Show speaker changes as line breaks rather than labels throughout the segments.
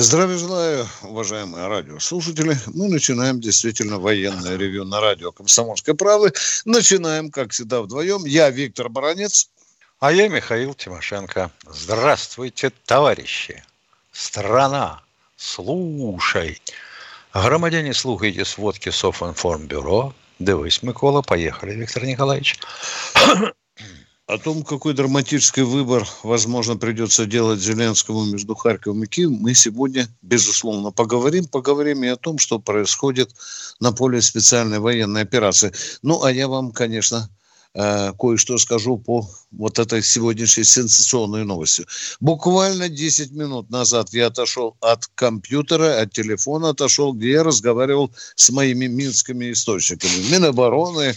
Здравия желаю, уважаемые радиослушатели. Мы начинаем действительно военное ревю на радио «Комсомольской правды». Начинаем, как всегда, вдвоем. Я Виктор Баранец.
А я Михаил Тимошенко. Здравствуйте, товарищи. Страна, слушай. Громадяне, слухайте сводки Софинформбюро. Дивись, Микола, поехали, Виктор Николаевич.
О том, какой драматический выбор, возможно, придется делать Зеленскому между Харьковом и Киевом, мы сегодня, безусловно, поговорим. Поговорим и о том, что происходит на поле специальной военной операции. Ну, а я вам, конечно, э, кое-что скажу по вот этой сегодняшней сенсационной новости. Буквально 10 минут назад я отошел от компьютера, от телефона отошел, где я разговаривал с моими минскими источниками. Минобороны,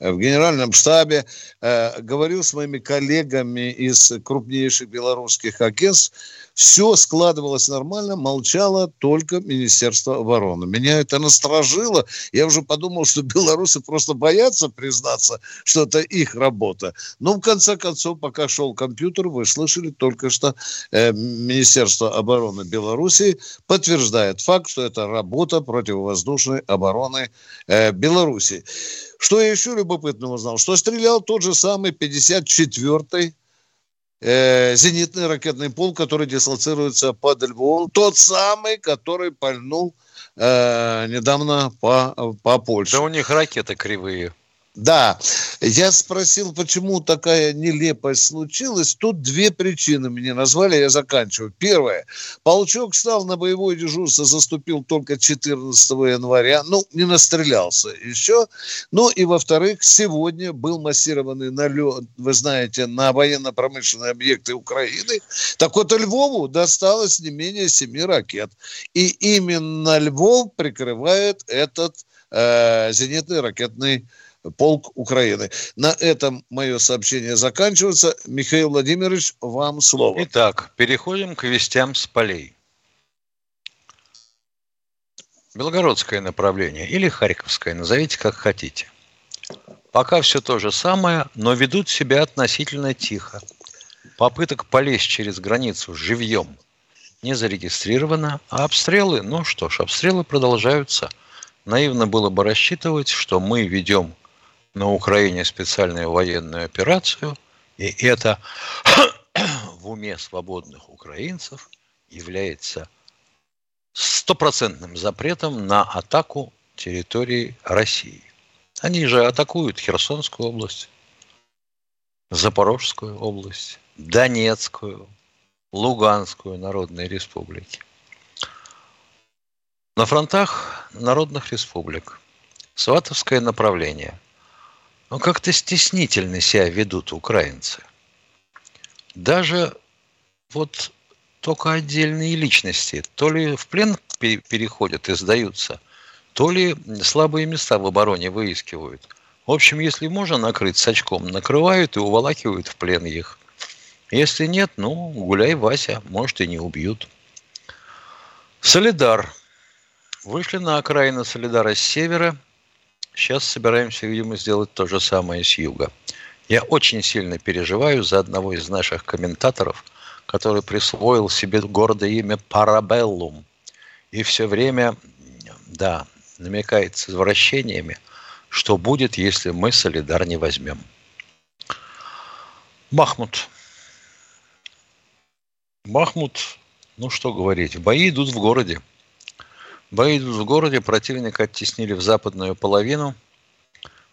в генеральном штабе, э, говорил с моими коллегами из крупнейших белорусских агентств, все складывалось нормально, молчало только Министерство обороны. Меня это насторожило. Я уже подумал, что белорусы просто боятся признаться, что это их работа. Но в конце концов, пока шел компьютер, вы слышали только что э, Министерство обороны Беларуси подтверждает факт, что это работа противовоздушной обороны э, Беларуси. Что я еще любопытно узнал? Что стрелял тот же самый 54-й э, зенитный ракетный полк, который дислоцируется под Львовом, тот самый, который пальнул э, недавно по, по Польше.
Да у них ракеты кривые.
Да, я спросил, почему такая нелепость случилась. Тут две причины мне назвали, я заканчиваю. Первое. Полчок стал на боевое дежурство, заступил только 14 января. Ну, не настрелялся еще. Ну и, во-вторых, сегодня был массированный налет, вы знаете, на военно-промышленные объекты Украины. Так вот, Львову досталось не менее семи ракет. И именно Львов прикрывает этот э, зенитный ракетный полк Украины. На этом мое сообщение заканчивается. Михаил Владимирович, вам слово.
Итак, переходим к вестям с полей. Белгородское направление или Харьковское, назовите как хотите. Пока все то же самое, но ведут себя относительно тихо. Попыток полезть через границу живьем не зарегистрировано, а обстрелы, ну что ж, обстрелы продолжаются. Наивно было бы рассчитывать, что мы ведем на Украине специальную военную операцию, и это в уме свободных украинцев является стопроцентным запретом на атаку территории России. Они же атакуют Херсонскую область, Запорожскую область, Донецкую, Луганскую народные республики. На фронтах народных республик Сватовское направление – но как-то стеснительно себя ведут украинцы. Даже вот только отдельные личности то ли в плен переходят и сдаются, то ли слабые места в обороне выискивают. В общем, если можно накрыть с очком, накрывают и уволакивают в плен их. Если нет, ну, гуляй, Вася, может и не убьют. Солидар. Вышли на окраины Солидара с севера Сейчас собираемся, видимо, сделать то же самое с юга. Я очень сильно переживаю за одного из наших комментаторов, который присвоил себе гордое имя Парабеллум. И все время, да, намекает с извращениями, что будет, если мы Солидар не возьмем. Бахмут. Бахмут, ну что говорить, бои идут в городе. Бои идут в городе, противника оттеснили в западную половину.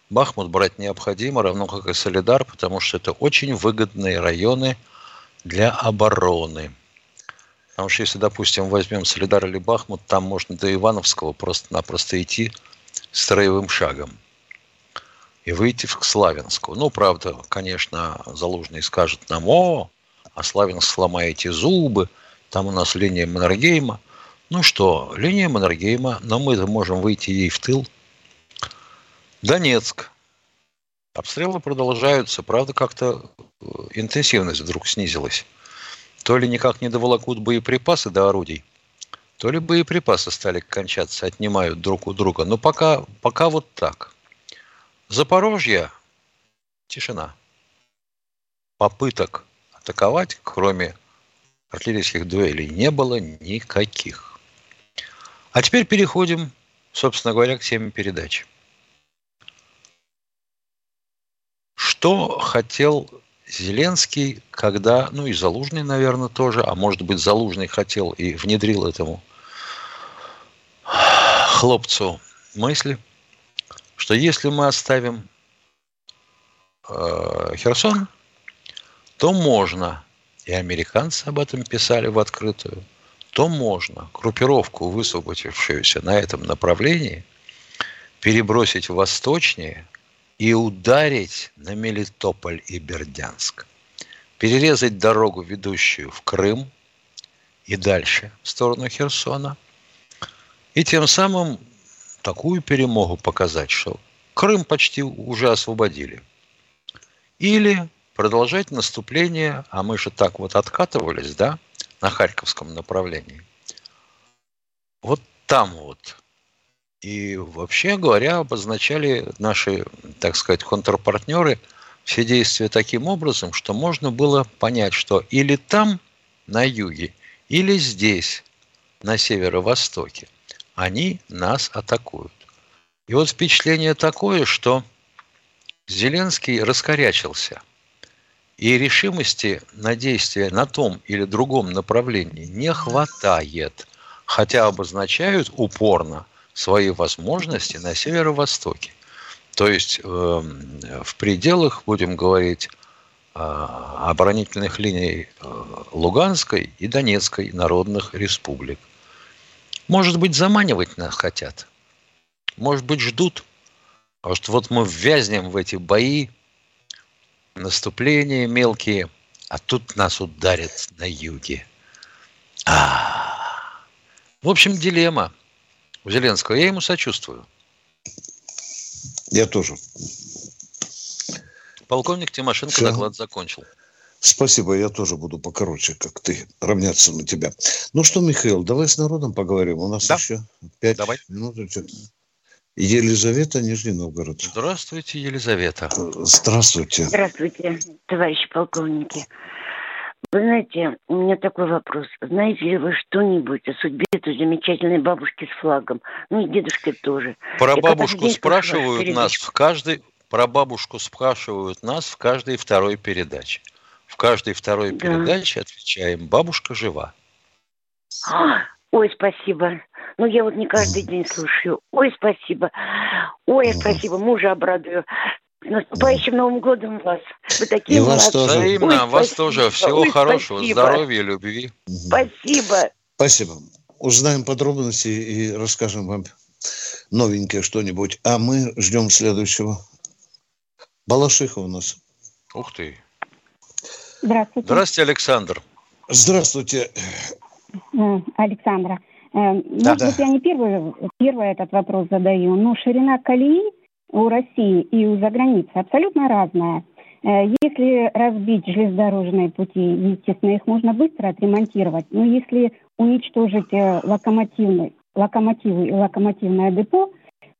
Бахмут брать необходимо, равно как и Солидар, потому что это очень выгодные районы для обороны. Потому что если, допустим, возьмем Солидар или Бахмут, там можно до Ивановского просто-напросто идти строевым шагом и выйти к Славянску. Ну, правда, конечно, Залужный скажет нам, о, а Славянск сломаете зубы, там у нас линия Маннергейма – Ну что, линия Маннергейма, но мы можем выйти ей в тыл. Донецк. Обстрелы продолжаются, правда, как-то э, интенсивность вдруг снизилась. То ли никак не доволокут боеприпасы до орудий, то ли боеприпасы стали кончаться, отнимают друг у друга. Но пока, пока вот так. Запорожье – тишина. Попыток атаковать, кроме артиллерийских дуэлей, не было никаких. А теперь переходим, собственно говоря, к теме передачи. Что хотел Зеленский, когда, ну и Залужный, наверное, тоже, а может быть, Залужный хотел и внедрил этому хлопцу мысли, что если мы оставим э, Херсон, то можно, и американцы об этом писали в открытую, то можно группировку, высвободившуюся на этом направлении, перебросить восточнее – и ударить на Мелитополь и Бердянск. Перерезать дорогу, ведущую в Крым и дальше в сторону Херсона. И тем самым такую перемогу показать, что Крым почти уже освободили. Или продолжать наступление, а мы же так вот откатывались, да, на Харьковском направлении. Вот там вот и вообще говоря, обозначали наши, так сказать, контрпартнеры все действия таким образом, что можно было понять, что или там, на юге, или здесь, на северо-востоке, они нас атакуют. И вот впечатление такое, что Зеленский раскорячился, и решимости на действие на том или другом направлении не хватает, хотя обозначают упорно – свои возможности на северо-востоке. То есть э, в пределах, будем говорить, э, оборонительных линий э, Луганской и Донецкой народных республик. Может быть, заманивать нас хотят. Может быть, ждут. Потому что вот мы ввязнем в эти бои, наступления мелкие, а тут нас ударят на юге. А, в общем, дилемма у Зеленского. Я ему сочувствую.
Я тоже.
Полковник Тимошенко Все. доклад закончил.
Спасибо, я тоже буду покороче, как ты, равняться на тебя. Ну что, Михаил, давай с народом поговорим. У нас да. еще пять давай. минут. Елизавета, Нижний Новгород.
Здравствуйте, Елизавета.
Здравствуйте.
Здравствуйте, товарищи полковники. Вы знаете, у меня такой вопрос. Знаете ли вы что-нибудь о судьбе этой замечательной бабушки с флагом? Ну и дедушки тоже.
Про Я бабушку спрашивают нас в каждой... Про бабушку спрашивают нас в каждой второй передаче. В каждой второй да. передаче отвечаем, бабушка жива.
Ой, спасибо. Ну, я вот не каждый день слушаю. Ой, спасибо. Ой, спасибо. Мужа обрадую. С наступающим Новым годом вас. Вы такие
И вас тоже. Взаимно, Ой, вас спасибо. тоже. Всего Ой, хорошего, спасибо. здоровья, любви.
Спасибо.
Спасибо. Узнаем подробности и расскажем вам новенькое что-нибудь. А мы ждем следующего. Балашиха у нас.
Ух ты.
Здравствуйте.
Здравствуйте, Александр.
Здравствуйте.
Александра. Может да, быть, я не первый, первый этот вопрос задаю, но ширина колеи у России и у заграницы абсолютно разная. Э, если разбить железнодорожные пути, естественно, их можно быстро отремонтировать, но если уничтожить э, локомотивный, локомотивы и локомотивное депо,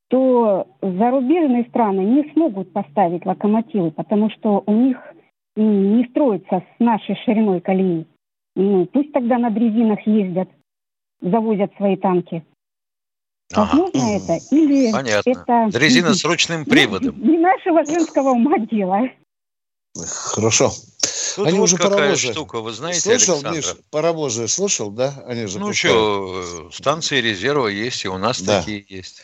то зарубежные страны не смогут поставить локомотивы, потому что у них не строится с нашей шириной колеи. Ну, пусть тогда на дрезинах ездят, завозят свои танки. Возможно ага. это? Или
Понятно.
это...
Резина с ручным приводом.
Не нашего женского ума дело.
Хорошо.
Тут Они вот уже какая паровозы. штука, вы знаете,
Слышал,
Александр?
Миш, паровозы слышал, да? Они же
ну что, станции резерва есть, и у нас да. такие есть.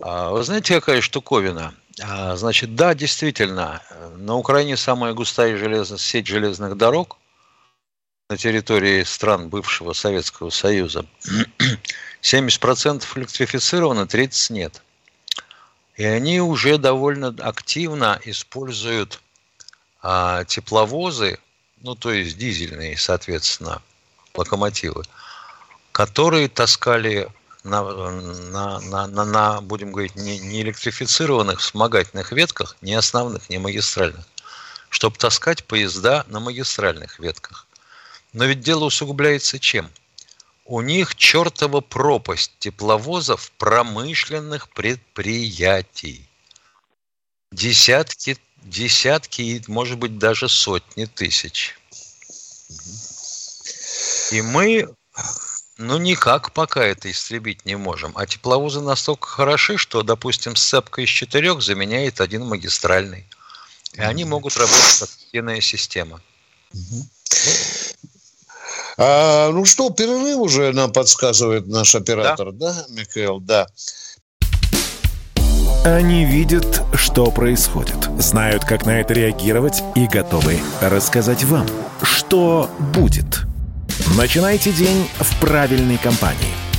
А, вы знаете, какая штуковина? А, значит, да, действительно, на Украине самая густая железная сеть железных дорог на территории стран бывшего Советского Союза. 70% электрифицировано, 30% нет. И они уже довольно активно используют а, тепловозы, ну то есть дизельные, соответственно, локомотивы, которые таскали на, на, на, на, на будем говорить, не, не электрифицированных вспомогательных ветках, не основных, не магистральных, чтобы таскать поезда на магистральных ветках. Но ведь дело усугубляется чем? У них чертова пропасть тепловозов промышленных предприятий. Десятки, десятки, может быть, даже сотни тысяч. И мы ну, никак пока это истребить не можем. А тепловозы настолько хороши, что, допустим, сцепка из четырех заменяет один магистральный. И они могут работать как единая система.
А, ну что, перерыв уже нам подсказывает наш оператор, да, да Михаил? Да.
Они видят, что происходит, знают, как на это реагировать и готовы рассказать вам, что будет – Начинайте день в правильной компании.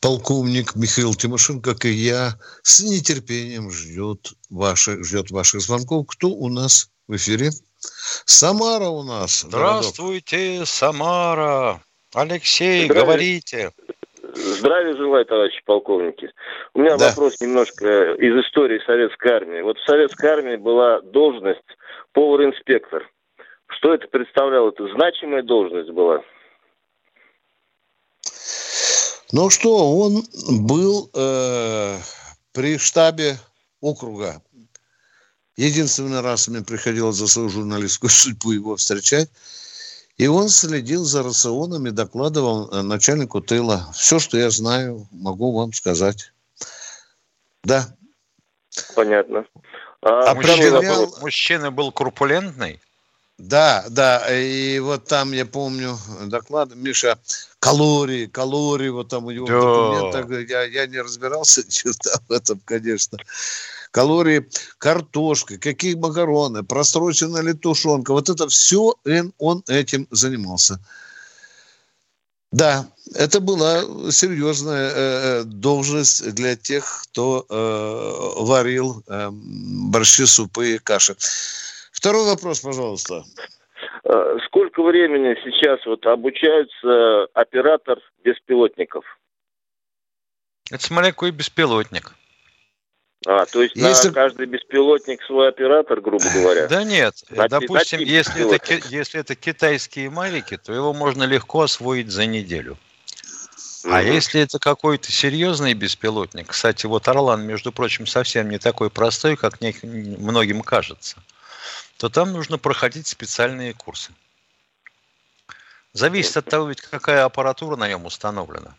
полковник Михаил Тимошенко, как и я, с нетерпением ждет ваших, ждет ваших звонков. Кто у нас в эфире? Самара у нас.
Здравствуйте, городок. Самара. Алексей, Здравия. говорите.
Здравия желаю, товарищи полковники. У меня да. вопрос немножко из истории советской армии. Вот в советской армии была должность повар-инспектор. Что это представляло? Это значимая должность была.
Ну что, он был э, при штабе округа. Единственный раз мне приходилось за свою журналистскую судьбу его встречать. И он следил за рационами, докладывал э, начальнику тыла. Все, что я знаю, могу вам сказать. Да.
Понятно.
А, а мужчина, был, мужчина был корпулентный?
Да, да, и вот там я помню доклад, Миша, калории, калории, вот там у него да. в документах, я, я не разбирался черта в этом, конечно. Калории, картошка, какие макароны, просрочена ли тушенка, вот это все он этим занимался. Да, это была серьезная э, э, должность для тех, кто э, варил э, борщи, супы и каши. Второй вопрос, пожалуйста.
Сколько времени сейчас вот обучается оператор беспилотников?
Это смотря какой беспилотник.
А, то есть если... на каждый беспилотник свой оператор, грубо говоря?
Да нет. На, Допустим, на если, это, если это китайские мавики, то его можно легко освоить за неделю. Mm-hmm. А если это какой-то серьезный беспилотник, кстати, вот Орлан, между прочим, совсем не такой простой, как многим кажется то там нужно проходить специальные курсы. Зависит от того, ведь какая аппаратура на нем установлена.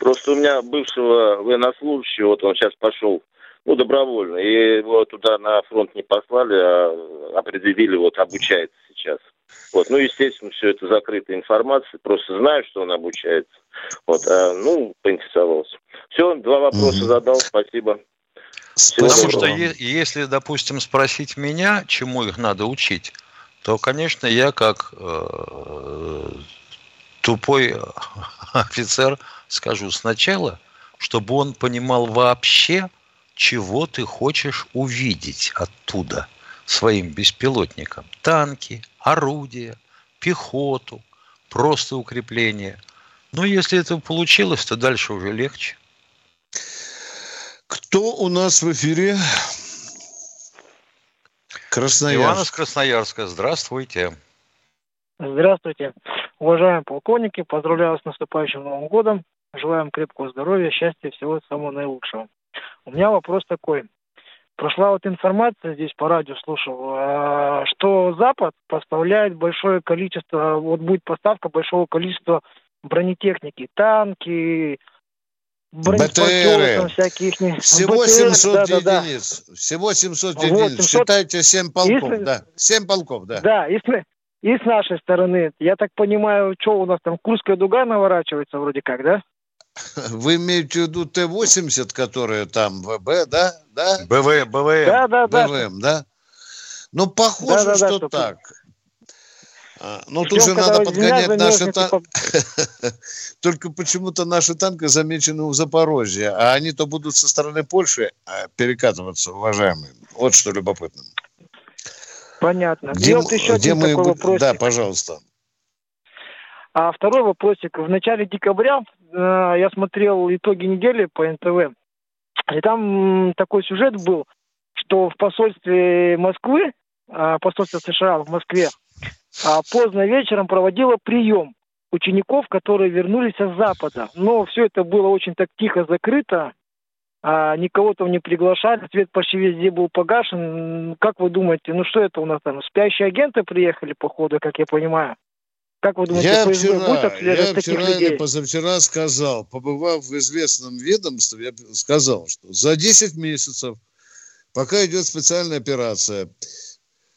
Просто у меня бывшего военнослужащего, вот он сейчас пошел, ну, добровольно, и его туда на фронт не послали, а определили, вот, обучается сейчас. Вот, ну, естественно, все это закрытая информация, просто знаю, что он обучается. Вот, а, ну, поинтересовался. Все, два вопроса задал, спасибо.
Потому что если, допустим, спросить меня, чему их надо учить, то, конечно, я как э, тупой офицер скажу сначала, чтобы он понимал вообще, чего ты хочешь увидеть оттуда своим беспилотником. Танки, орудия, пехоту, просто укрепление. Но если это получилось, то дальше уже легче.
Кто у нас в эфире?
Красноярск. Иван из Красноярска. Здравствуйте.
Здравствуйте. Уважаемые полковники, поздравляю с наступающим Новым годом. Желаем крепкого здоровья, счастья, всего самого наилучшего. У меня вопрос такой. Прошла вот информация, здесь по радио слушал, а, что Запад поставляет большое количество, вот будет поставка большого количества бронетехники, танки,
БТРы. Всяких, Всего БТР, 700 да, единиц. Да, да. Всего 700 вот, единиц. 700... Считайте 7 полков, Если... да. 7 полков, да.
Да, и с, и с нашей стороны. Я так понимаю, что у нас там Курская дуга наворачивается вроде как, да?
Вы имеете в виду Т-80, которые там ВБ, да?
да? БВ, БВМ.
Да, да, да. БВМ, да? Ну, похоже, да, да, что да, так. А, ну, тут же надо подгонять наши танки. Только почему-то наши танки замечены у Запорожья, а они то будут со стороны Польши а, перекатываться, уважаемые. Вот что любопытно.
Понятно.
Где, вот еще где мы... такой вопросик. Да, пожалуйста.
А второй вопросик. В начале декабря э, я смотрел итоги недели по НТВ. И там такой сюжет был, что в посольстве Москвы, э, посольстве США в Москве, а поздно вечером проводила прием учеников, которые вернулись с Запада. Но все это было очень так тихо закрыто, а никого там не приглашали, свет почти везде был погашен. Как вы думаете, ну что это у нас там, спящие агенты приехали, походу, как я понимаю?
Как вы думаете, я ФСБ вчера, будет отслеживать я вчера людей? или позавчера сказал, побывав в известном ведомстве, я сказал, что за 10 месяцев, пока идет специальная операция,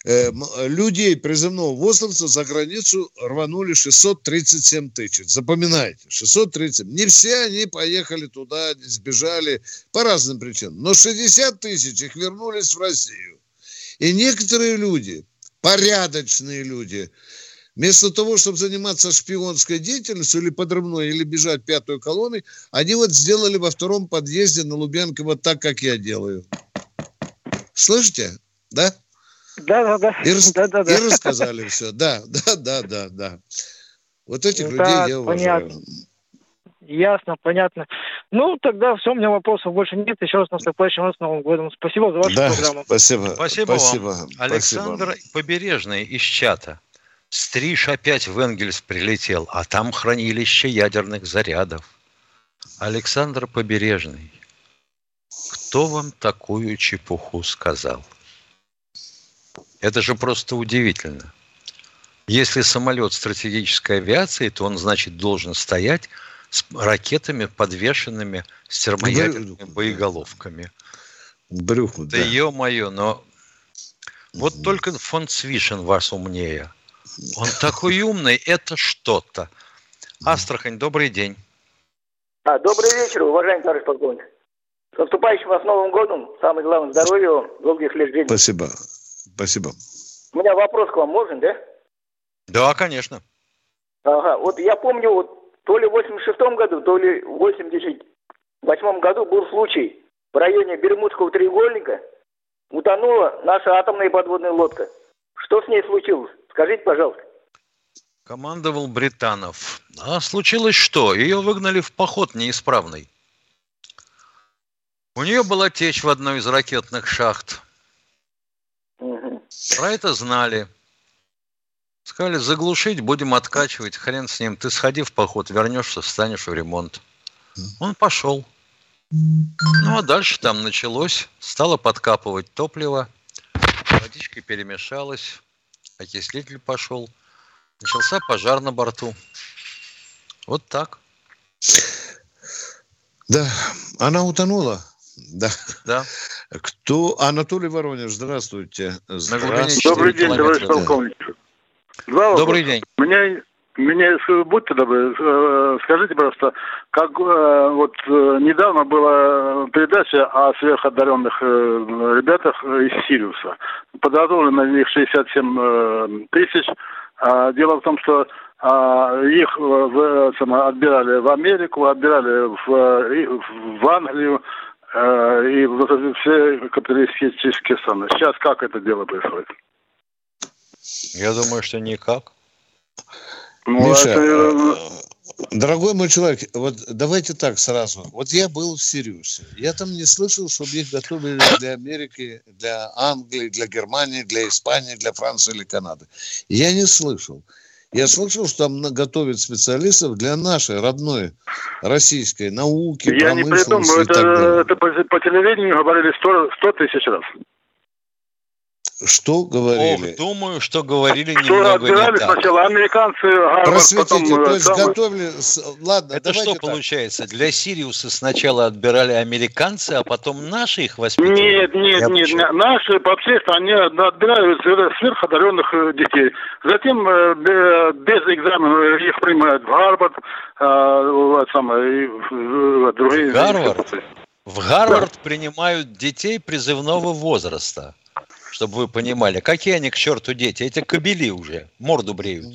людей призывного возраста за границу рванули 637 тысяч. Запоминайте, 637. Не все они поехали туда, сбежали по разным причинам. Но 60 тысяч их вернулись в Россию. И некоторые люди, порядочные люди, вместо того, чтобы заниматься шпионской деятельностью или подрывной, или бежать пятую колонной, они вот сделали во втором подъезде на Лубянке вот так, как я делаю. Слышите? Да?
Да, да, да.
И, рас...
да, да,
да. и рассказали все. Да, да, да, да, да. Вот этих да, людей я уважаю. Понятно.
Ясно, понятно. Ну, тогда все, у меня вопросов больше нет. Еще раз наступающим с Новым годом. Спасибо за вашу
да,
программу.
Спасибо.
Спасибо, спасибо вам. Александр спасибо. Побережный из чата. Стриж опять в Энгельс прилетел, а там хранилище ядерных зарядов. Александр Побережный, кто вам такую чепуху сказал? Это же просто удивительно. Если самолет стратегической авиации, то он, значит, должен стоять с ракетами, подвешенными с термоядерными боеголовками.
Брюху,
да. Да ё-моё, но вот только фон Цвишин вас умнее. Он такой умный, это что-то. Астрахань, добрый день.
А, добрый вечер, уважаемый товарищ полковник. С наступающим вас Новым годом. Самое главное здоровья, долгих лет жизни.
Спасибо. Спасибо.
У меня вопрос к вам можно, да?
Да, конечно.
Ага, вот я помню, вот то ли в 86 году, то ли в 88 году был случай в районе Бермудского треугольника утонула наша атомная подводная лодка. Что с ней случилось? Скажите, пожалуйста.
Командовал Британов. А случилось что? Ее выгнали в поход неисправный. У нее была течь в одной из ракетных шахт. Про это знали. Сказали, заглушить, будем откачивать, хрен с ним. Ты сходи в поход, вернешься, встанешь в ремонт. Он пошел. Ну, а дальше там началось. Стало подкапывать топливо. Водичка перемешалась. Окислитель пошел. Начался пожар на борту. Вот так.
Да, она утонула. Да.
Да.
Кто? Анатолий Воронеж, здравствуйте.
здравствуйте. Добрый день, товарищ полковник.
Два Добрый день.
Меня, меня, будьте добры, э, скажите, просто, как э, вот э, недавно была передача о сверходаренных ребятах из Сириуса. Подготовлено на них 67 тысяч. А дело в том, что а, их в, отбирали в Америку, отбирали в, в Англию, Э, и вот все капиталистические страны. Сейчас как это дело происходит?
Я думаю, что никак.
Ну, Миша, это... Э, дорогой мой человек, вот давайте так сразу. Вот я был в Сириусе. Я там не слышал, чтобы их готовили для Америки, для Англии, для Германии, для Испании, для Франции или Канады. Я не слышал. Я слышал, что там готовят специалистов для нашей родной российской науки, Я не при том,
это, это по, по телевидению говорили 100, 100 тысяч раз.
Что говорили?
Ох, думаю, что говорили
Что
немного не так.
сначала американцы, Гарвард,
Просветите,
потом...
то
э,
есть
самый-
готовили... Ладно,
Это что
так.
получается? Для Сириуса сначала отбирали американцы, а потом наши их воспитывали?
Нет, нет,
Я
нет,
почему?
наши общества, они отбирают сверходаренных э, детей. Затем э, бе- без экзамена их принимают в Гарвард, э, вот самое, и в- другие
Гарвард? В Гарвард принимают детей призывного возраста. Чтобы вы понимали, какие они к черту дети? Эти кобели уже, морду бреют.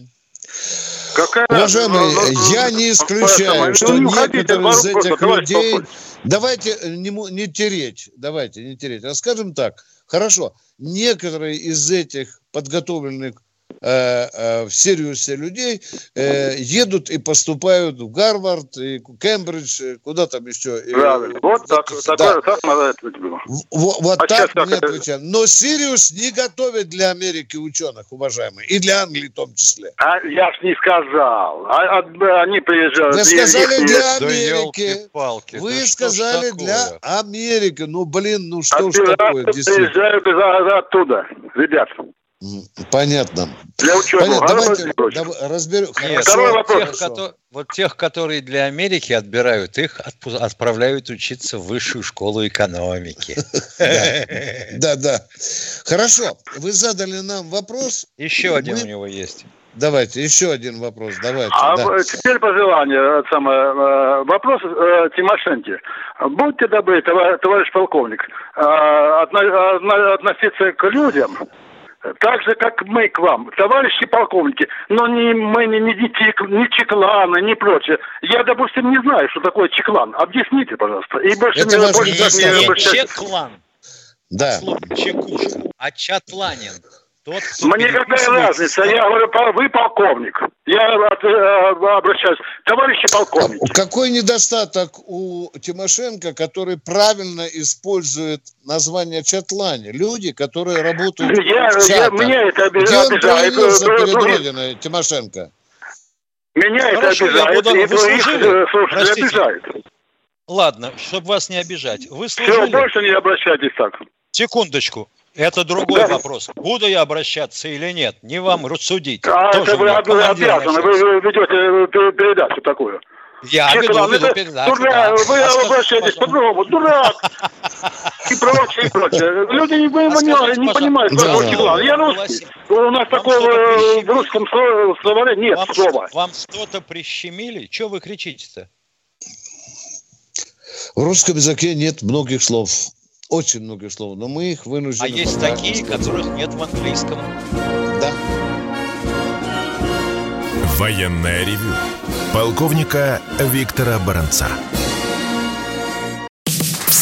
Какая
Уважаемые,
ну,
я не
ну,
исключаю,
поэтому,
что
ну,
некоторые из этих
товарищ
людей...
полковник.
Давайте не, не тереть, давайте не тереть. А скажем так, хорошо, некоторые из этих подготовленных в Сириусе людей э, едут и поступают в Гарвард, и Кембридж, и куда там еще. и-
Правильно. Вот так,
Да.
такое, так надо это было.
В- Вот
А
так мне
это?
отвечают. Но Сириус не готовит для Америки ученых, уважаемые, и для Англии в том числе.
А я ж не сказал. А, а, они приезжают.
Вы сказали
их-
для
Да
Америки.
елки-палки,
Вы
да ж
сказали для Америки. Ну, блин, ну что ж
Отбирают,
такое, действительно.
приезжают из- оттуда, ребят.
Понятно.
Для учебы.
Понятно. Давайте дав- разберем.
Нет,
Хорошо,
Второй вопрос.
тех,
хорошо.
кото- вот тех, которые для Америки отбирают, их отправляют учиться в высшую школу экономики.
Да, да. Хорошо. Вы задали нам вопрос.
Еще один у него есть.
Давайте, еще один вопрос. Давайте.
А
да.
теперь пожелание, это самое, э, вопрос э, Тимошенко. Будьте добры, товарищ, полковник, э, отно- отно- относиться к людям так же, как мы к вам, товарищи полковники, но не мы, не, не, не Чеклана, не прочее. Я, допустим, не знаю, что такое Чеклан. Объясните, пожалуйста. И больше
Это
не, больше не
Не
обращайтесь.
Чеклан,
Да.
слово чекушка, а чатланин. Тот, кто
Мне какая разница? Я говорю, вы полковник. Я от- э, обращаюсь. Товарищи полковники.
Какой недостаток у Тимошенко, который правильно использует название Чатлани? Люди, которые работают
Я-
в
я-
чатах.
меня это обижает.
Где он
Э,
перед
других-
Родиной, Тимошенко?
Меня это
Хорошо, я
обижает.
буду-
и
вы
других, э,
Простите.
обижает.
Ладно, чтобы вас не обижать. Вы
Все,
служили?
больше не обращайтесь так.
Секундочку. Это другой
Да.
вопрос. Буду я обращаться или нет? Не вам рассудить.
А
Тоже
это вы обязаны. Вы ведете э, пер- передачу такую.
Я веду,
Чеклан,
веду передачу,
дурак,
да.
Вы
А
обращаетесь по-другому. Дурак. И прочее, и прочее. Люди не, вы
А
не, понимают, что
да,
такое
да.
Чеклан. Я русский. У нас такого э, в русском сло- словаре нет
Вам,
слова.
вам что-то прищемили? Чего вы кричите-то?
В русском языке нет многих слов. Очень многих слов, но мы их вынуждены...
А есть такие,
сказать.
которых нет в английском.
Да.
Военное ревю полковника Виктора Баранца.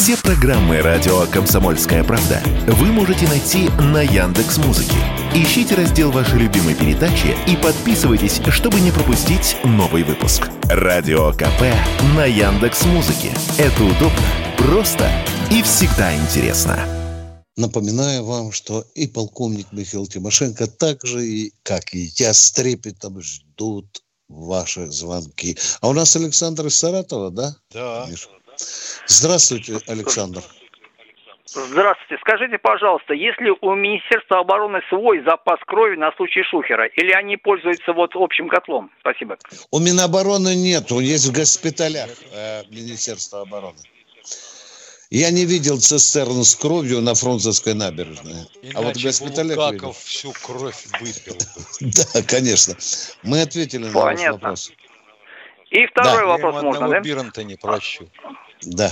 Все программы радио Комсомольская правда вы можете найти на Яндекс Музыке. Ищите раздел вашей любимой передачи и подписывайтесь, чтобы не пропустить новый выпуск. Радио КП на Яндекс Музыке. Это удобно, просто и всегда интересно.
Напоминаю вам, что и полковник Михаил Тимошенко так же, и, как и я, с трепетом ждут ваши звонки. А у нас Александр из Саратова, да?
Да.
Миша? Здравствуйте, Александр.
Здравствуйте. Скажите, пожалуйста, есть ли у Министерства обороны свой запас крови на случай Шухера? Или они пользуются вот общим котлом? Спасибо.
У Минобороны нет, он есть в госпиталях э, Министерства обороны. Я не видел цистерн с кровью на Фрунзенской набережной. а вот в
Иначе
госпиталях видел.
Булгаков всю кровь выпил.
Да, конечно. Мы ответили на ваш
Понятно.
вопрос.
И второй.
Я
вопрос можно, да?
Биронта не прощу.
Да.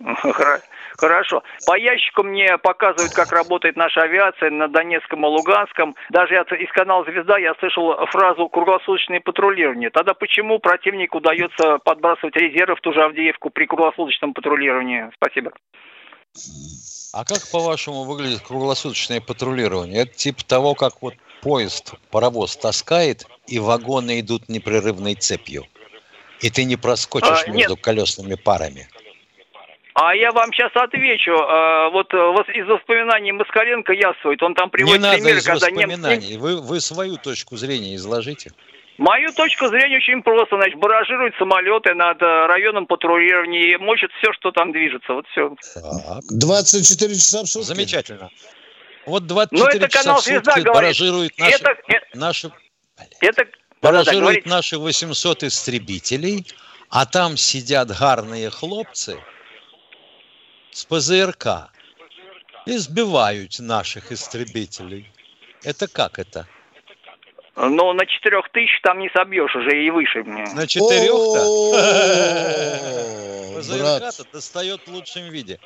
Хоро- Хорошо. По ящику мне показывают, как работает наша авиация на Донецком и Луганском. Даже я из канала «Звезда» я слышал фразу «круглосуточное патрулирование». Тогда почему противнику удается подбрасывать резервы в ту же Авдеевку при круглосуточном патрулировании? Спасибо.
А как, по-вашему, выглядит круглосуточное патрулирование? Это типа того, как вот поезд, паровоз таскает, и вагоны идут непрерывной цепью. И ты не проскочишь
А, нет.
между колесными парами.
А я вам сейчас отвечу. Э, Вот э, вот из воспоминаний Москаленко яствует. Он там
Не
приводит
надо
примеры,
из
когда немцы...
воспоминаний. Вы, вы свою точку зрения изложите.
Мою точку зрения очень просто. Значит, баражируют самолеты над э, районом патрулирования и мочат все, что там движется. Вот все.
Так.
24 часа в сутки.
Замечательно. Вот 24
это
часа
канал
в
«Звезда»
сутки
говорит.
баражируют наши,
Это, это,
наши,
это
баражируют
говорите.
наши 800 истребителей, а там сидят гарные хлопцы с ПЗРК и сбивают наших истребителей. Это как это?
Ну, на четырех тысяч там не собьешь уже и выше мне.
На четырех-то? ПЗРК-то достает в лучшем виде.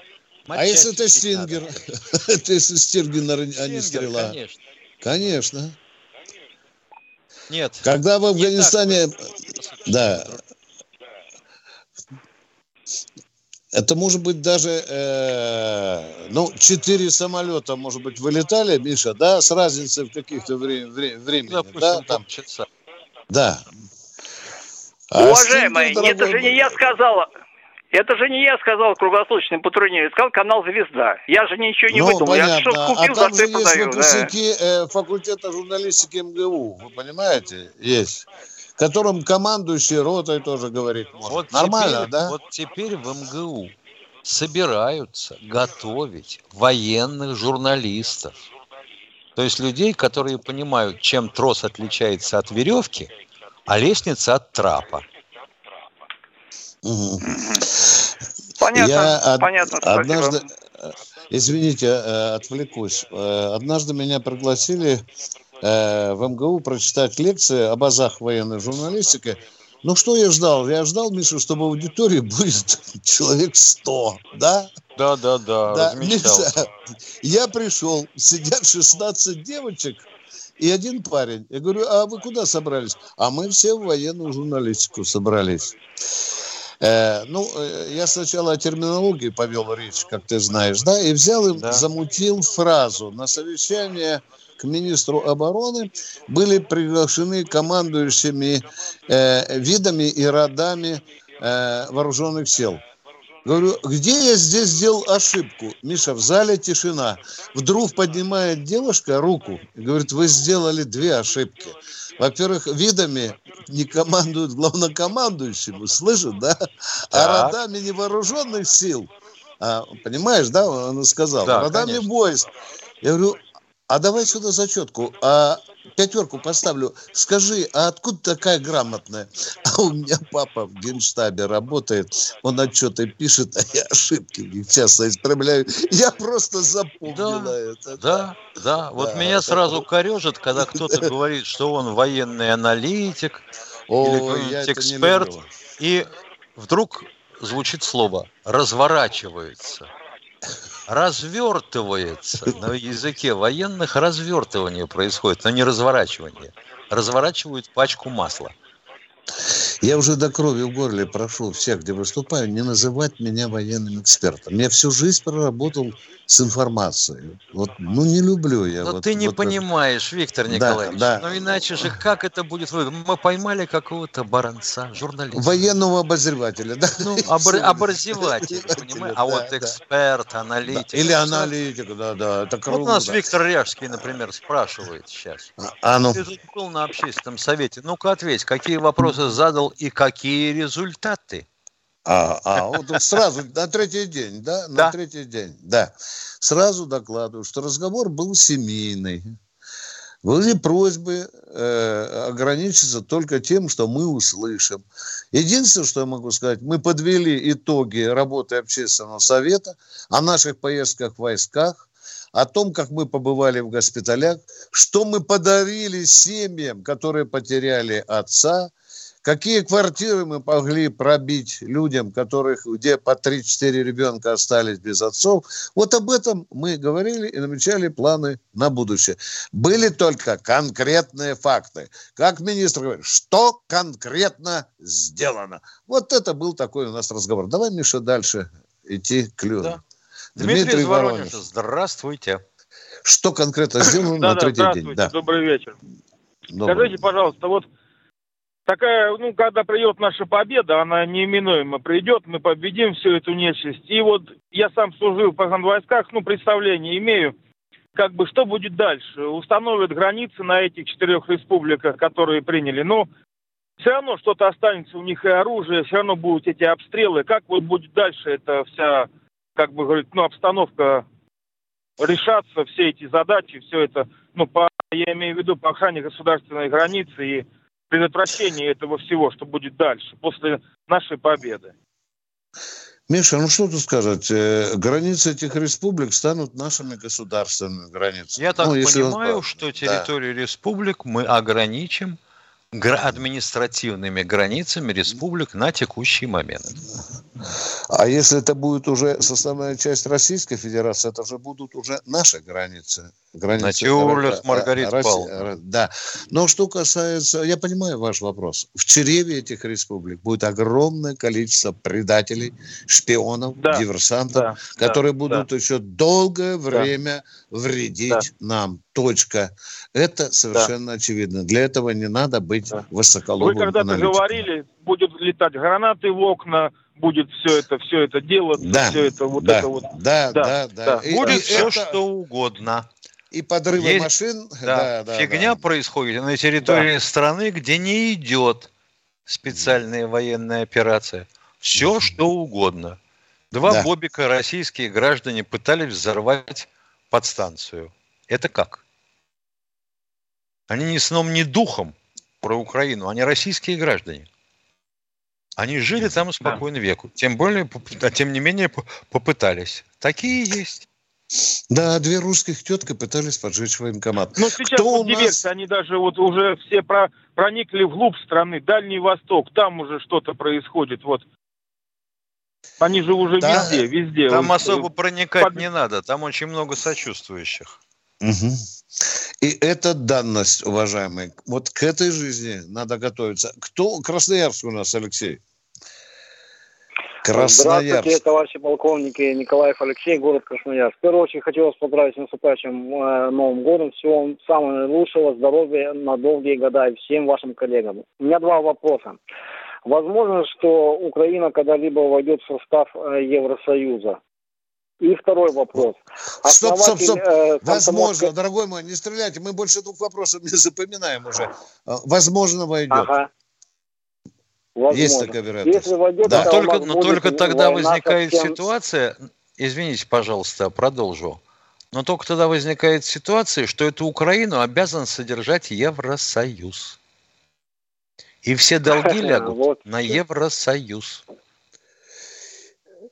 А если это Стингер? Это если Стингер, а не стрела.
конечно.
Конечно.
Нет.
Когда в
не
Афганистане... Да. Это может быть даже, э, ну, четыре самолета, может быть, вылетали, Миша, да, с разницей в каких-то вре- вре- времени,
Допустим,
да, там,
полчаса.
да. А
Уважаемые, это же
дорогой
не я сказала. Это же не я сказал круглосуточный патрулирование, сказал канал «Звезда». Я же ничего не
Ну,
выдумал. Я что
понятно.
купил,
а
за
там же есть
продаю. да.
выпускники э, факультета журналистики МГУ, вы понимаете, есть, которым командующий ротой тоже говорить может.
Вот
Нормально,
теперь,
да?
Вот теперь в МГУ собираются готовить военных журналистов. То есть людей, которые понимают, чем трос отличается от веревки, а лестница от трапа.
Понятно,
Я од-
понятно.
однажды, э, извините, э, отвлекусь. Э, Однажды меня пригласили э, в МГУ прочитать лекции об азах военной журналистики. Ну, что я ждал? Я ждал, Миша, что в аудитории будет человек 100, да?
Да, да, да,
Да. Миша, я пришел, сидят 16 девочек и один парень. Я говорю, а вы куда собрались? А мы все в военную журналистику собрались. Э, ну, э, я сначала о терминологии повел речь, как ты знаешь, да, и взял и
Да.
замутил фразу. На совещание к министру обороны были приглашены командующими э, видами и родами э, вооруженных сил. Говорю, где я здесь сделал ошибку? Миша, в зале тишина. Вдруг поднимает девушка руку и говорит, вы сделали две ошибки. Во-первых, видами не командуют главнокомандующим, слышит, да? А родами невооруженных сил, а, понимаешь, да, он сказал,
Да,
родами
конечно.
войск. Я говорю, а давай сюда зачетку, а пятерку поставлю. Скажи, а откуда такая грамотная? А у меня папа в генштабе работает, он отчеты пишет, а я ошибки в них часто исправляю. Я просто запомнила
Да,
это.
Да, да. Вот
Да,
меня
это-
сразу корежит, когда кто-то говорит, что он военный аналитик,
Ой,
или эксперт, и вдруг звучит слово «разворачивается». Развертывается. На языке военных развертывание происходит, но не разворачивание. Разворачивают пачку масла.
Я уже до крови в горле прошу всех, где выступаю, не называть меня военным экспертом. Я всю жизнь проработал с информацией. Вот, ну, не люблю я.
Но
вот-
ты не
вот это.
понимаешь, Виктор
Да,
Николаевич.
да.
Ну иначе же как это будет? Мы поймали какого-то баронца, журналиста.
Военного обозревателя, да?
Ну, обр- обозреватель, понимаешь? А
Да,
вот
да.
эксперт,
Да.
аналитик.
Или
это
аналитик, да, да, это
Вот
круто.
нас Виктор Ряжский, например, спрашивает сейчас.
А ну,
Ты тут был на общественном совете. Ну-ка ответь, какие вопросы задал и какие результаты?
а, а, вот сразу на третий день, да? На
Да.
третий день, да. Сразу докладываю, что разговор был семейный. Были просьбы э, ограничиться только тем, что мы услышим. Единственное, что я могу сказать, мы подвели итоги работы общественного совета о наших поездках в войсках, о том, как мы побывали в госпиталях, что мы подарили семьям, которые потеряли отца, какие квартиры мы могли пробить людям, которых, где по 3-4 ребенка остались без отцов. Вот об этом мы говорили и намечали планы на будущее. Были только конкретные факты. Как министр говорит, что конкретно сделано. Вот это был такой у нас разговор. Давай, Миша, дальше идти к людям.
Да. Дмитрий, из Воронежа, здравствуйте.
Что конкретно сделано на третий день? Да.
добрый вечер.
Добрый.
Скажите, пожалуйста, вот такая, ну, когда придет наша победа, она неименуемо придет, мы победим всю эту нечисть. И вот я сам служил в войсках, ну, представление имею, как бы что будет дальше? Установят границы на этих четырех республиках, которые приняли, но все равно что-то останется у них и оружие, все равно будут эти обстрелы. Как вот будет дальше эта вся, как бы говорить, ну, обстановка решаться все эти задачи, все это, ну, по, я имею в виду по охране государственной границы и предотвращению этого всего, что будет дальше, после нашей победы.
Миша, ну что тут сказать? Э, границы этих республик станут нашими государственными границами.
Я так
ну,
понимаю, что территорию да. республик мы ограничим административными границами республик на текущий момент.
А если это будет уже составная часть Российской Федерации, это же будут уже наши границы.
границы Натюрлес, Маргарита Россия, Павловна.
Да. Но что касается... Я понимаю ваш вопрос. В чреве этих республик будет огромное количество предателей, шпионов, да. диверсантов, да. которые да. будут да. еще долгое время да. вредить да. нам. Точка. Это совершенно да. очевидно. Для этого не надо быть да. высоколобым
Вы когда-то говорили, будут летать гранаты в окна, будет все это, все это делаться, да, все это вот
да,
это вот.
Да, да, да. да.
да. Будет и все, это... что угодно.
И подрывы Есть... машин.
Да, да, да, Фигня да. происходит на территории да. страны, где не идет специальная военная операция. Все, что угодно. Два да. бобика российские граждане пытались взорвать подстанцию. Это как? Они ни сном, ни духом про Украину, они российские граждане. Они жили там спокойно да. веку. Тем более, а тем не менее, попытались. Такие есть.
Да, две русских тетка пытались поджечь военкомат.
Ну, сейчас Кто вот нас... они даже вот уже все про, проникли вглубь страны, Дальний Восток, там уже что-то происходит, вот. Они же уже да, везде, везде.
Там вот, особо проникать под... не надо, там очень много сочувствующих.
Угу. И это данность, уважаемые. Вот к этой жизни надо готовиться. Кто? Красноярск у нас, Алексей.
Красноярск. Здравствуйте, товарищи полковники. Николаев Алексей, город Красноярск. В первую очередь хочу вас поздравить с наступающим э, Новым годом. Всего вам самого наилучшего, здоровья на долгие года и всем вашим коллегам. У меня два вопроса. Возможно, что Украина когда-либо войдет в состав э, Евросоюза. И второй вопрос.
Стоп, стоп, стоп. Э, Возможно, дорогой мой, не стреляйте. Мы больше двух вопросов не запоминаем уже. Э, возможно, войдет. Ага.
Возможно. Есть такая вероятность. Если войдет,
да. Но только, но только тогда возникает совсем... ситуация, извините, пожалуйста, продолжу. Но только тогда возникает ситуация, что эту Украину обязан содержать Евросоюз. И все долги лягут вот. на Евросоюз.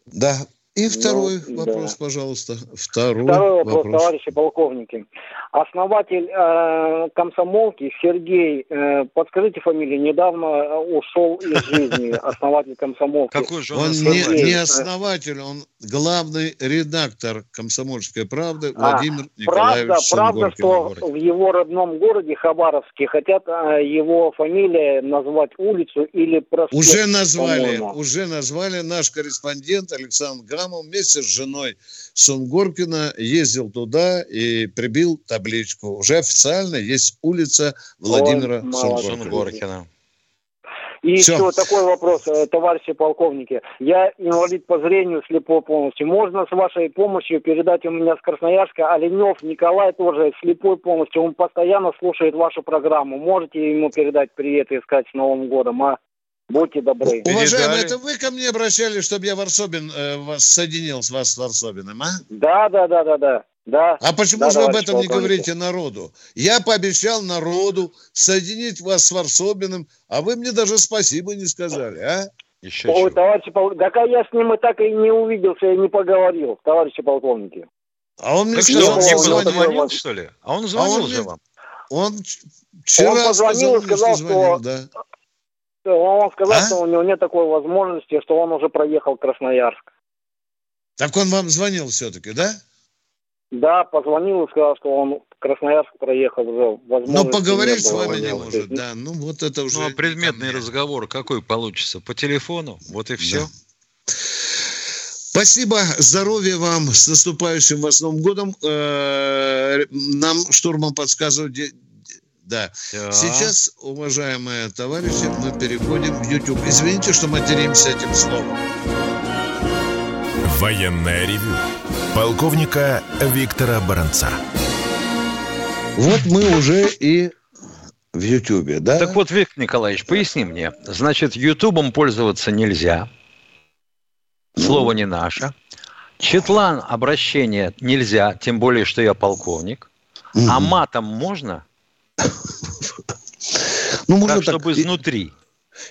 Да, и второй ну, вопрос, да. пожалуйста.
Второй, второй вопрос, вопрос, товарищи полковники. Основатель э, комсомолки Сергей, э, подскажите фамилию, недавно э, ушел из жизни. Основатель комсомолки.
Какой же он? Он не, не основатель, он главный редактор комсомольской правды а, Владимир а, Николаевич
Правда, правда, что в его родном городе Хабаровске хотят э, его фамилия назвать улицу или проспект.
Уже назвали, уже назвали наш корреспондент Александр Гам Адамов вместе с женой Сунгоркина ездил туда и прибил табличку. Уже официально есть улица Владимира Ой, Сунгоркина.
И Все. еще такой вопрос, э, товарищи полковники. Я инвалид по зрению, слепой полностью. Можно с вашей помощью передать у меня с Красноярска Оленев Николай тоже слепой полностью. Он постоянно слушает вашу программу. Можете ему передать привет и сказать с Новым годом, а? Будьте добры.
Уважаемый, это вы ко мне обращались, чтобы я Варсобин э, вас соединил с вас с Варсобиным, а?
Да, да, да, да, да. Да,
а почему
да,
же вы об этом не говорите народу? Я пообещал народу соединить вас с Варсобиным, а вы мне даже спасибо не сказали, а?
Еще Ой, чего? товарищи полковники, так а я с ним и так и не увиделся, и не поговорил, товарищи полковники.
А он мне так сказал,
что, он звонил, что ли? А он звонил а он же вам?
Он вчера
он позвонил сказал, и сказал, что, звонил, да. Он сказал, а? что у него нет такой возможности, что он уже проехал Красноярск.
Так он вам звонил все-таки, да?
Да, позвонил и сказал, что он Красноярск проехал уже.
Но поговорить с вами не может, да. Ну, вот это уже... Ну,
а предметный разговор какой получится? По телефону? Вот и все. Да.
Спасибо, здоровья вам, с наступающим вас Новым годом. Э, нам штурмом подсказывают да. да. Сейчас, уважаемые товарищи, мы переходим в YouTube. Извините, что материмся этим словом.
Военная ревю. Полковника Виктора Баранца.
Вот мы уже и в Ютубе, да?
Так вот, Виктор Николаевич, поясни мне. Значит, Ютубом пользоваться нельзя. Слово не наше. Четлан обращение нельзя, тем более, что я полковник. А матом можно?
Ну, можно
так,
так,
чтобы изнутри.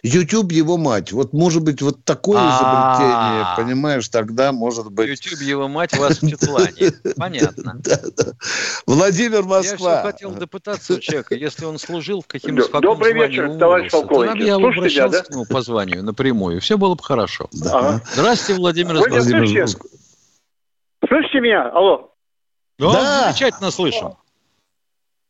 YouTube его мать. Вот может быть вот такое изобретение, понимаешь, тогда может быть...
YouTube его мать вас в Четлане. Понятно.
Владимир Москва.
Я хотел допытаться у человека, если он служил в каким-то
Добрый вечер, товарищ полковник.
Я обращался к нему по званию напрямую. Все было бы хорошо. Здравствуйте, Владимир
Владимир Слышите меня? Алло.
Да, замечательно слышу.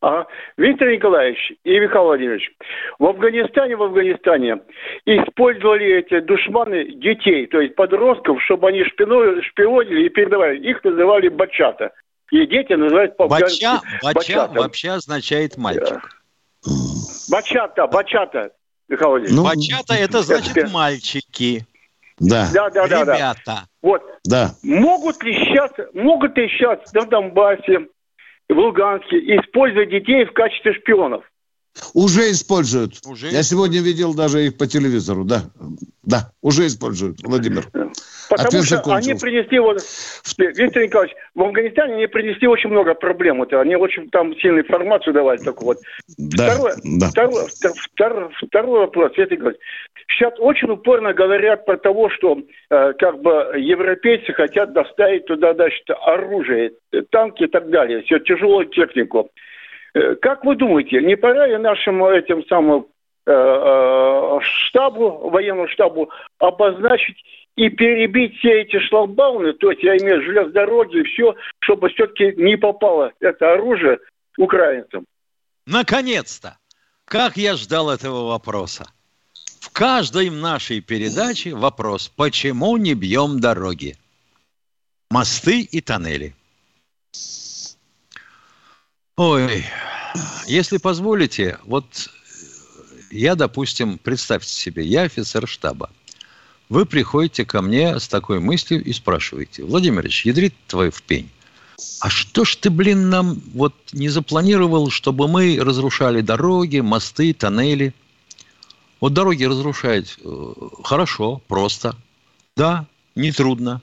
Ага. Виктор Николаевич и Михаил Владимирович, в Афганистане, в Афганистане использовали эти душманы детей, то есть подростков, чтобы они шпионили, шпионили и передавали. Их называли бачата. И дети называют
по-афгански бача, бача вообще означает мальчик.
Бачата, бачата, Михаил Владимирович.
Ну, бачата это значит это... мальчики.
Да.
Да, да, да.
Ребята.
Да. Вот.
Да.
Могут ли сейчас, могут ли сейчас на Донбассе в Луганске использовать детей в качестве шпионов.
Уже используют. Уже? Я сегодня видел даже их по телевизору, да. Да, уже используют, Владимир.
Потому Ответ что закончился. они принесли, вот, Виктор Николаевич, в Афганистане они принесли очень много проблем. Вот, они очень там сильную информацию давали. Такую вот.
Да,
второй,
да.
Второй, второй, второй вопрос, Виктор Николаевич. Сейчас очень упорно говорят про того, что э, как бы европейцы хотят доставить туда, значит, оружие, танки и так далее, все тяжелую технику. Э, как вы думаете, не пора ли нашему этим самым э, э, штабу, военному штабу обозначить и перебить все эти шлагбауны, то есть я имею в виду железнодороги и все, чтобы все-таки не попало это оружие украинцам.
Наконец-то! Как я ждал этого вопроса. В каждой нашей передаче вопрос, почему не бьем дороги? Мосты и тоннели. Ой, если позволите, вот я, допустим, представьте себе, я офицер штаба. Вы приходите ко мне с такой мыслью и спрашиваете, Владимирович, ядрит твой в пень, а что ж ты, блин, нам вот не запланировал, чтобы мы разрушали дороги, мосты, тоннели? Вот дороги разрушать э, хорошо, просто. Да, нетрудно.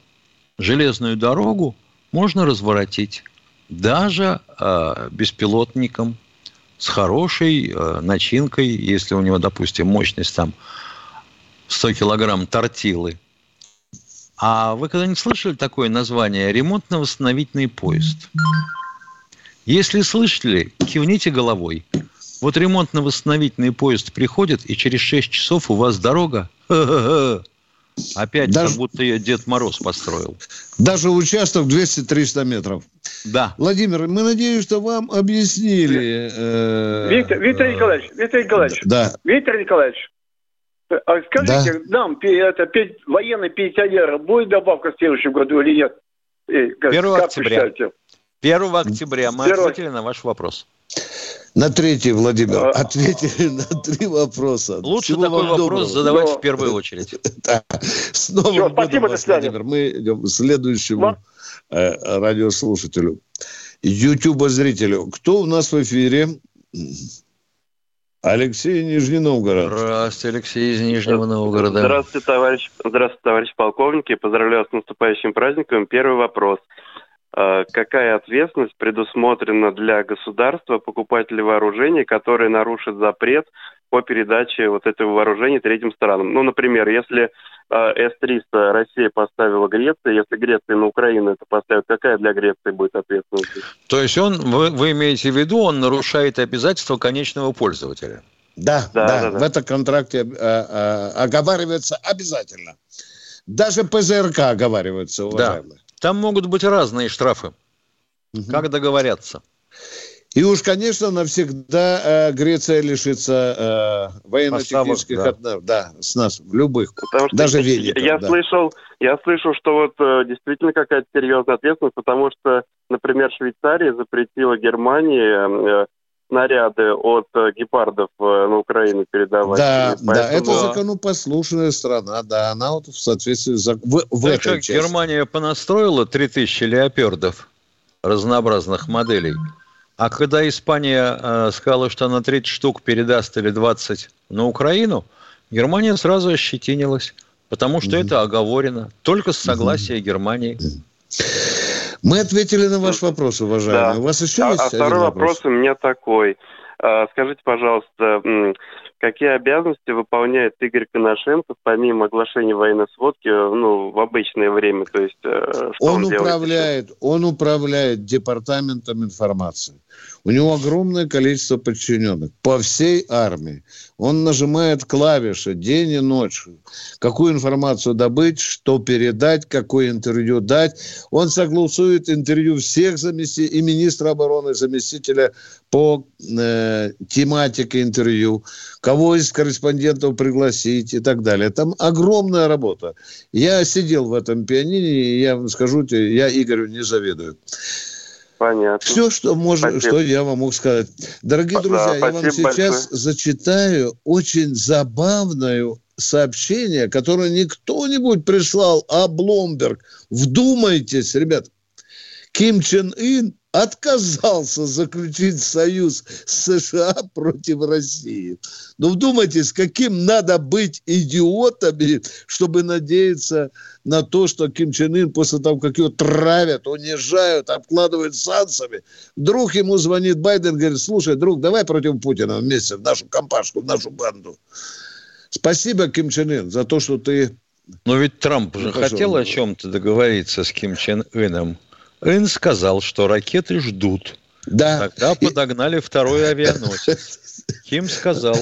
Железную дорогу можно разворотить даже э, беспилотником с хорошей э, начинкой, если у него, допустим, мощность там 100 килограмм тортилы. А вы когда-нибудь слышали такое название «ремонтно-восстановительный поезд»? Если слышали, кивните головой. Вот ремонтно-восстановительный поезд приходит, и через 6 часов у вас дорога. Опять Даже... как будто ее Дед Мороз построил.
Даже участок 200-300 метров.
Да.
Владимир, мы надеемся, что вам объяснили.
Э, Виктор, Виктор э, Николаевич, Виктор Николаевич.
Да.
Виктор Николаевич, а скажите, да. нам это, военный пенсионер будет добавка в следующем году или нет?
1 октября. 1 октября мы 1... ответили на ваш вопрос.
На третий, Владимир, а... ответили на три вопроса.
Лучше Всего такой вопрос доброго. задавать Но... в первую очередь.
Да. С Новым Все, годом спасибо, вас, Владимир. Мы идем к следующему э, радиослушателю. Ютуба-зрителю. Кто у нас в эфире? Алексей Нижний Новгород.
Здравствуйте, Алексей из Нижнего Новгорода.
Здравствуйте, товарищ, здравствуйте, товарищ полковник. поздравляю с наступающим праздником. Первый вопрос. А, какая ответственность предусмотрена для государства, покупателя вооружений, которые нарушат запрет по передаче вот этого вооружения третьим странам. Ну, например, если а, С-300 Россия поставила Греции, если Греция на Украину это поставит, какая для Греции будет ответственность?
То есть он, вы, вы имеете в виду, он нарушает обязательства конечного пользователя?
Да, да, да, да, да. в этом контракте э, э, оговаривается обязательно. Даже ПЗРК оговаривается, уважаемые. Да.
Там могут быть разные штрафы. Угу. Как договорятся?
И уж, конечно, навсегда э, Греция лишится э, военно-технических да. Отношений. Да, с нас, в любых. Потому что даже Веника.
Я,
да.
слышал, я слышал, что вот э, действительно какая-то серьезная ответственность, потому что, например, Швейцария запретила Германии э, снаряды от э, гепардов э, на Украину передавать.
Да, поэтому... да, это законопослушная страна, да, она вот в соответствии с... В, в
так этой части. Германия понастроила 3000 леопердов разнообразных моделей, а когда Испания э, сказала, что она 30 штук передаст или 20 на Украину, Германия сразу ощетинилась, потому что угу. это оговорено только с согласия угу. Германии.
Мы ответили на ваш вопрос, уважаемый.
Да.
У вас еще
а,
есть
а второй
вопрос?
вопрос у меня такой. А, Скажите, пожалуйста, какие обязанности выполняет Игорь Коношенков помимо оглашения военной сводки ну, в обычное время? То есть, э, что он,
Он
делает?
управляет, он управляет департаментом информации. У него огромное количество подчиненных по всей армии. Он нажимает клавиши день и ночь. Какую информацию добыть, что передать, какое интервью дать. Он согласует интервью всех заместителей, и министра обороны, заместителя по э, тематике интервью, кого из корреспондентов пригласить и так далее. Там огромная работа. Я сидел в этом пианине, и я вам скажу, я Игорю не завидую.
Понятно.
Все, что,
Спасибо.
что я вам мог сказать. Дорогие
Да,
друзья, я вам сейчас
большое.
зачитаю очень забавное сообщение, которое не кто-нибудь прислал, а Бломберг. Вдумайтесь, ребят. Ким Чен Ын отказался заключить союз с США против России. Ну, вдумайтесь, каким надо быть идиотами, чтобы надеяться на то, что Ким Чен Ын после того, как его травят, унижают, обкладывают санкциями, вдруг ему звонит Байден, говорит, слушай, друг, давай против Путина вместе в нашу компашку, в нашу банду. Спасибо, Ким Чен Ын, за то, что ты...
Но ведь Трамп же хотел о чем-то договориться с Ким Чен Ыном. Ын сказал, что ракеты ждут.
Да.
Тогда подогнали второй авианосец. Ким сказал,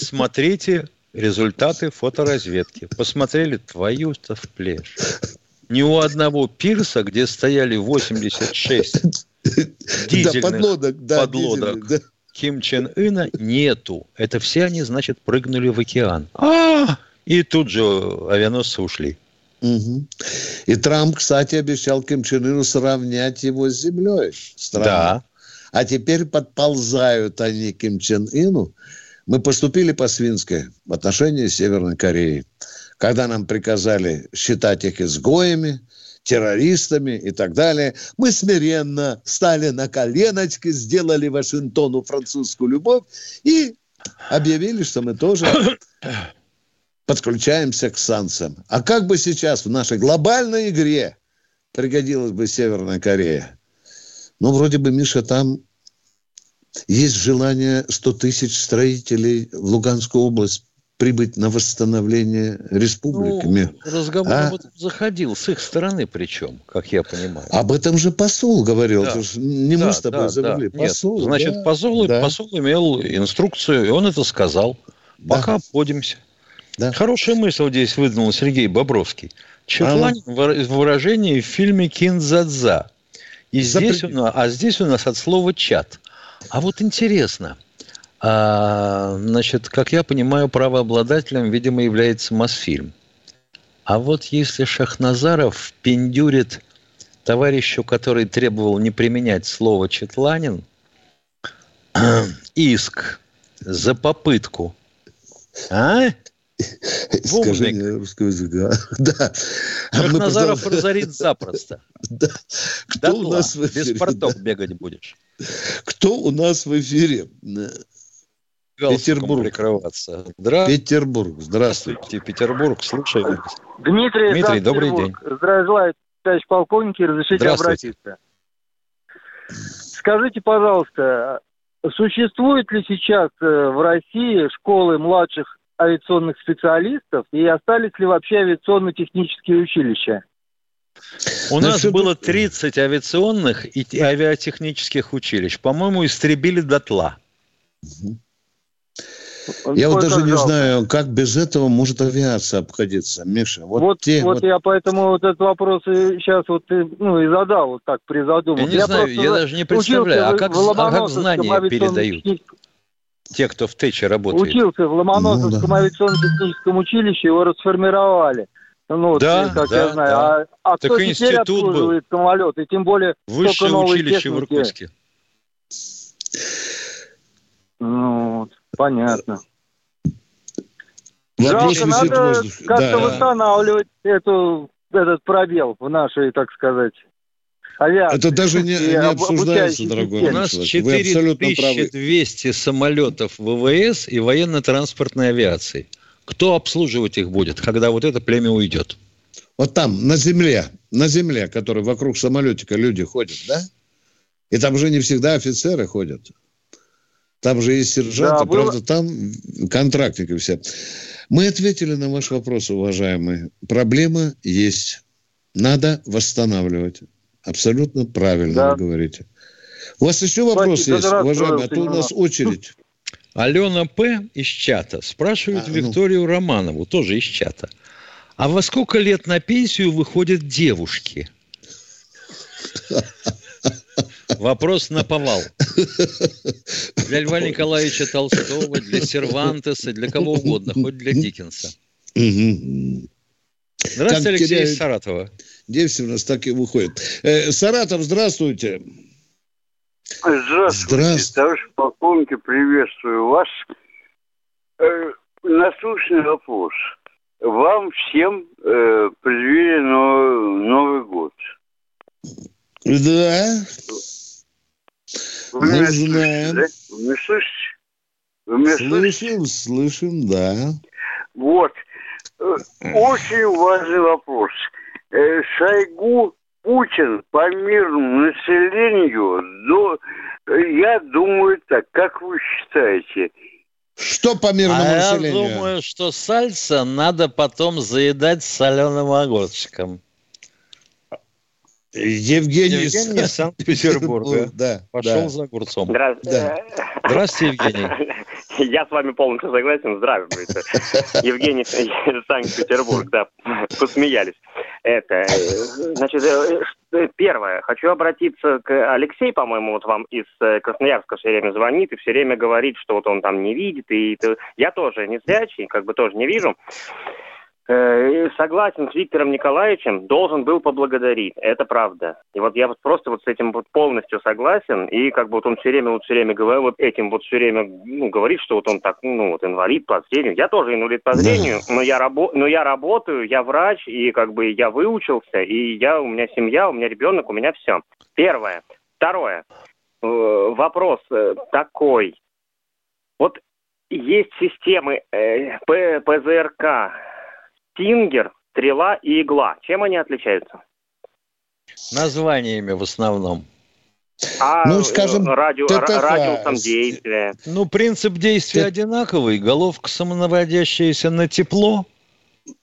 смотрите результаты фоторазведки. Посмотрели твою-то в плешь. Ни у одного пирса, где стояли 86 дизельных
подлодок, да,
подлодок
дизельных, да.
Ким Чен Ына нету. Это все они, значит, прыгнули в океан. А! И тут же авианосцы ушли.
Мгм. И Трамп, кстати, обещал Ким Чен Ыну сравнять его с землей. Странно.
Да.
А теперь подползают они к Ким Чен Ыну. Мы поступили по-свински в отношении Северной Кореи. Когда нам приказали считать их изгоями, террористами и так далее, мы смиренно стали на коленочки, сделали Вашингтону французскую любовь и объявили, что мы тоже подключаемся к санкциям. А как бы сейчас в нашей глобальной игре пригодилась бы Северная Корея? Ну, вроде бы, Миша, там есть желание 100 тысяч строителей в Луганскую область прибыть на восстановление республики.
Ну, разговор
А?
заходил с их стороны причем, как я понимаю.
Об этом же посол говорил.
Да.
Не мы
Да,
с тобой
да,
забыли.
да. Нет,
Посол.
значит,
да.
посол,
Да.
посол имел инструкцию, и он это сказал. Пока обходимся. Хорошая мысль здесь выдвинул Сергей Бобровский. Четланин в выражении в фильме «Кинзадза». И здесь у нас, а здесь у нас от слова «чат». А вот интересно, а, значит, как я понимаю, правообладателем, видимо, является Мосфильм. А вот если Шахназаров пиндюрит товарищу, который требовал не применять слово «четланин», иск за попытку, а?
Искажение русского языка. Да. А потом-
разорит запросто.
Да. Кто у нас в
без
эфире?
порток
Да.
бегать будешь.
Кто у нас в эфире? Петербург.
прикрываться. Здравствуйте.
Петербург. Здравствуйте.
Петербург. Слушаем. вас.
Дмитрий,
Дмитрий, добрый день.
Здравия желаю, товарищ полковник, и разрешите
Здравствуйте.
обратиться. Скажите, пожалуйста, существует ли сейчас э, в России школы младших авиационных специалистов и остались ли вообще авиационно-технические училища?
У нас было 30 авиационных и те- авиатехнических училищ. По-моему, истребили дотла.
Я вот даже
как
не
жалко.
знаю, как без этого может авиация обходиться, Миша. Вот,
Вот,
те,
вот
вот-
я поэтому вот этот вопрос сейчас вот и, ну, и задал вот так при задумке.
Я не знаю, я даже не представляю, а как- а как знания передают? Те, кто в ТЭЧе работает.
Учился в Ломоносовском
Ну, да.
авиационно-техническом училище, его расформировали. Ну, вот,
Да,
как
да,
я знаю.
да.
А, а
Так
кто
и
теперь
институт был.
обслуживает самолет? И тем более
Высшее училище в
техники.
Иркутске.
Ну, вот, понятно.
Вопрос
Жалко,
в
надо как-то
Да.
восстанавливать эту, этот пробел в нашей, так сказать, авиации.
Это даже не, не
об-
обсуждается, дорогой
У нас
человек. Вы абсолютно правы.
4200 самолетов ВВС и военно-транспортной авиации. Кто обслуживать их будет, когда вот это племя уйдет?
Вот там, на земле, на земле, который вокруг самолетика люди ходят, да? И там же не всегда офицеры ходят. Там же есть сержанты, да, было... правда, там контрактники все. Мы ответили на ваш вопрос, уважаемые. Проблема есть. Надо восстанавливать. Абсолютно правильно да. вы говорите. У вас еще вопрос Спасибо, есть, уважаемые? А то у нас очередь.
Алена П. из чата спрашивает а, ну. Викторию Романову, тоже из чата. А во сколько лет на пенсию выходят девушки? Вопрос на повал. Для Льва Николаевича Толстого, для Сервантеса, для кого угодно, хоть для Диккенса. Здравствуйте, Алексей теряют... из Саратова.
Девси у нас так и выходит. Э, Саратов, здравствуйте.
Здравствуйте, Здравствуйте. товарищ полковники, приветствую вас. Э, насущный вопрос. Вам всем э, предъявили Новый год.
Да.
Вы Мы меня знаем. Слышите, да? Вы меня слышите? Вы меня
слышим, слышите? слышим, да.
Вот. Э, очень важный вопрос. Э, Шойгу Путин по мирному населению, до, я думаю так, как вы считаете,
что по мирному а населению?
Я думаю, что сальса надо потом заедать соленым огурчиком.
Евгений,
Евгений из Санкт-Петербурга.
Да,
Пошел
да.
за огурцом.
Здравствуйте. Да.
Здравствуйте, Евгений.
Я с вами полностью согласен. Здравствуйте. Евгений из Санкт-Петербург, да. Посмеялись. Это, э, значит, э, первое. Хочу обратиться к Алексею, по-моему, вот вам из э, Красноярска все время звонит и все время говорит, что вот он там не видит. И я тоже не зрячий, как бы тоже не вижу. Э, согласен с Виктором Николаевичем, должен был поблагодарить. Это правда. И вот я вот просто вот с этим вот полностью согласен. И как бы вот он все время, вот все время говорит, вот этим вот все время ну, говорит, что вот он так, ну вот инвалид по зрению. Я тоже инвалид по зрению, но я, рабо но я работаю, я врач, и как бы я выучился, и я, у меня семья, у меня ребенок, у меня все. Первое. Второе. Э, вопрос э, такой. Вот есть системы ПЗРК, Стингер, Стрела и Игла. Чем они отличаются?
Названиями в основном.
А ну, скажем, радио, ТТХ. радиусом действия?
Ну, принцип действия Т... одинаковый. Головка самонаводящаяся на тепло.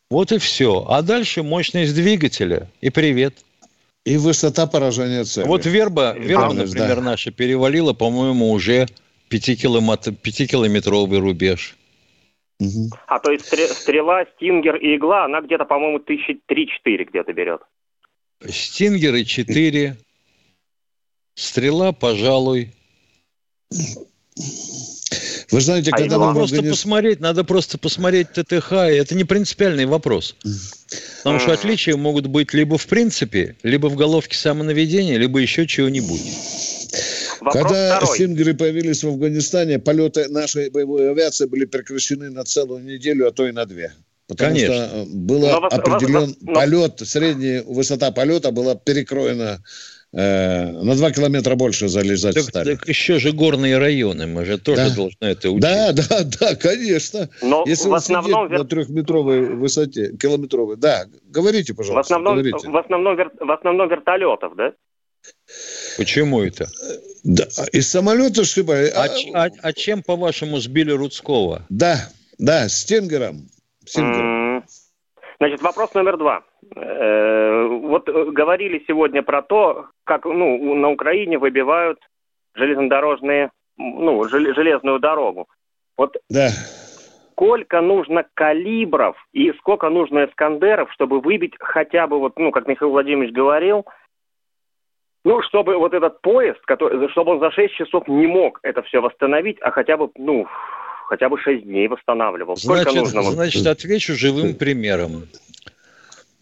Вот и все. А дальше мощность двигателя. И привет.
И высота поражения цели.
Вот верба, верба например, да. наша перевалила, по-моему, уже 5-километровый рубеж.
Угу. А то есть стрела, стингер и игла, она где-то, по-моему, тысячи три-четыре где-то берет.
Стингеры четыре, стрела, пожалуй.
Вы знаете, а когда
надо просто организ... посмотреть, надо просто посмотреть ТТХ, и это не принципиальный вопрос. Потому что отличия могут быть либо в принципе, либо в головке самонаведения, либо еще чего-нибудь.
Вопрос Когда второй. стингеры появились в Афганистане, полеты нашей боевой авиации были прекращены на целую неделю, а то и на две. Потому Конечно. что было но, определен но, полет, средняя высота полета была перекроена э, на 2 километра больше залезать так, стали.
Так еще же горные районы, мы же тоже да. должны это учить.
Да, да, да, конечно. Но Если в основном... на трехметровой высоте, километровой, да, говорите, пожалуйста.
В основном,
говорите.
В, основном, в основном вертолетов, да?
Почему это?
Да, из самолета сшибали.
А, а, а чем, по-вашему, сбили Рудского?
Да, да, Стингером. Стингером.
Значит, вопрос номер два. Э, вот говорили сегодня про то, как ну, на Украине выбивают железнодорожные, ну, железную дорогу. Вот
да.
сколько нужно калибров и сколько нужно эскандеров, чтобы выбить хотя бы, вот, ну, как Михаил Владимирович говорил, ну, чтобы вот этот поезд, который, чтобы он за 6 часов не мог это все восстановить, а хотя бы, ну, хотя бы 6 дней восстанавливал.
Сколько значит, нужно? Значит, отвечу живым примером.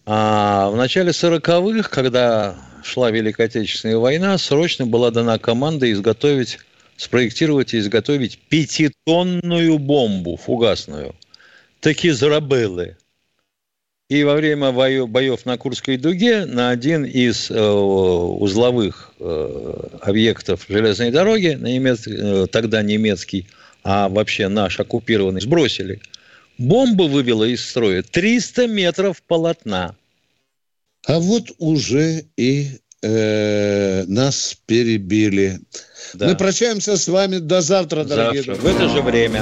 А, в начале 40-х, когда шла Великая Отечественная война, срочно была дана команда изготовить, спроектировать и изготовить пятитонную бомбу фугасную. Такие зарабелы. И во время боев на Курской дуге на один из э, узловых э, объектов железной дороги, на немец... Э, тогда немецкий, а вообще наш оккупированный, сбросили. Бомба вывела из строя 300 метров полотна.
А вот уже и э, нас перебили. Да. Мы прощаемся с вами до завтра, дорогие
завтра. друзья. В это же время.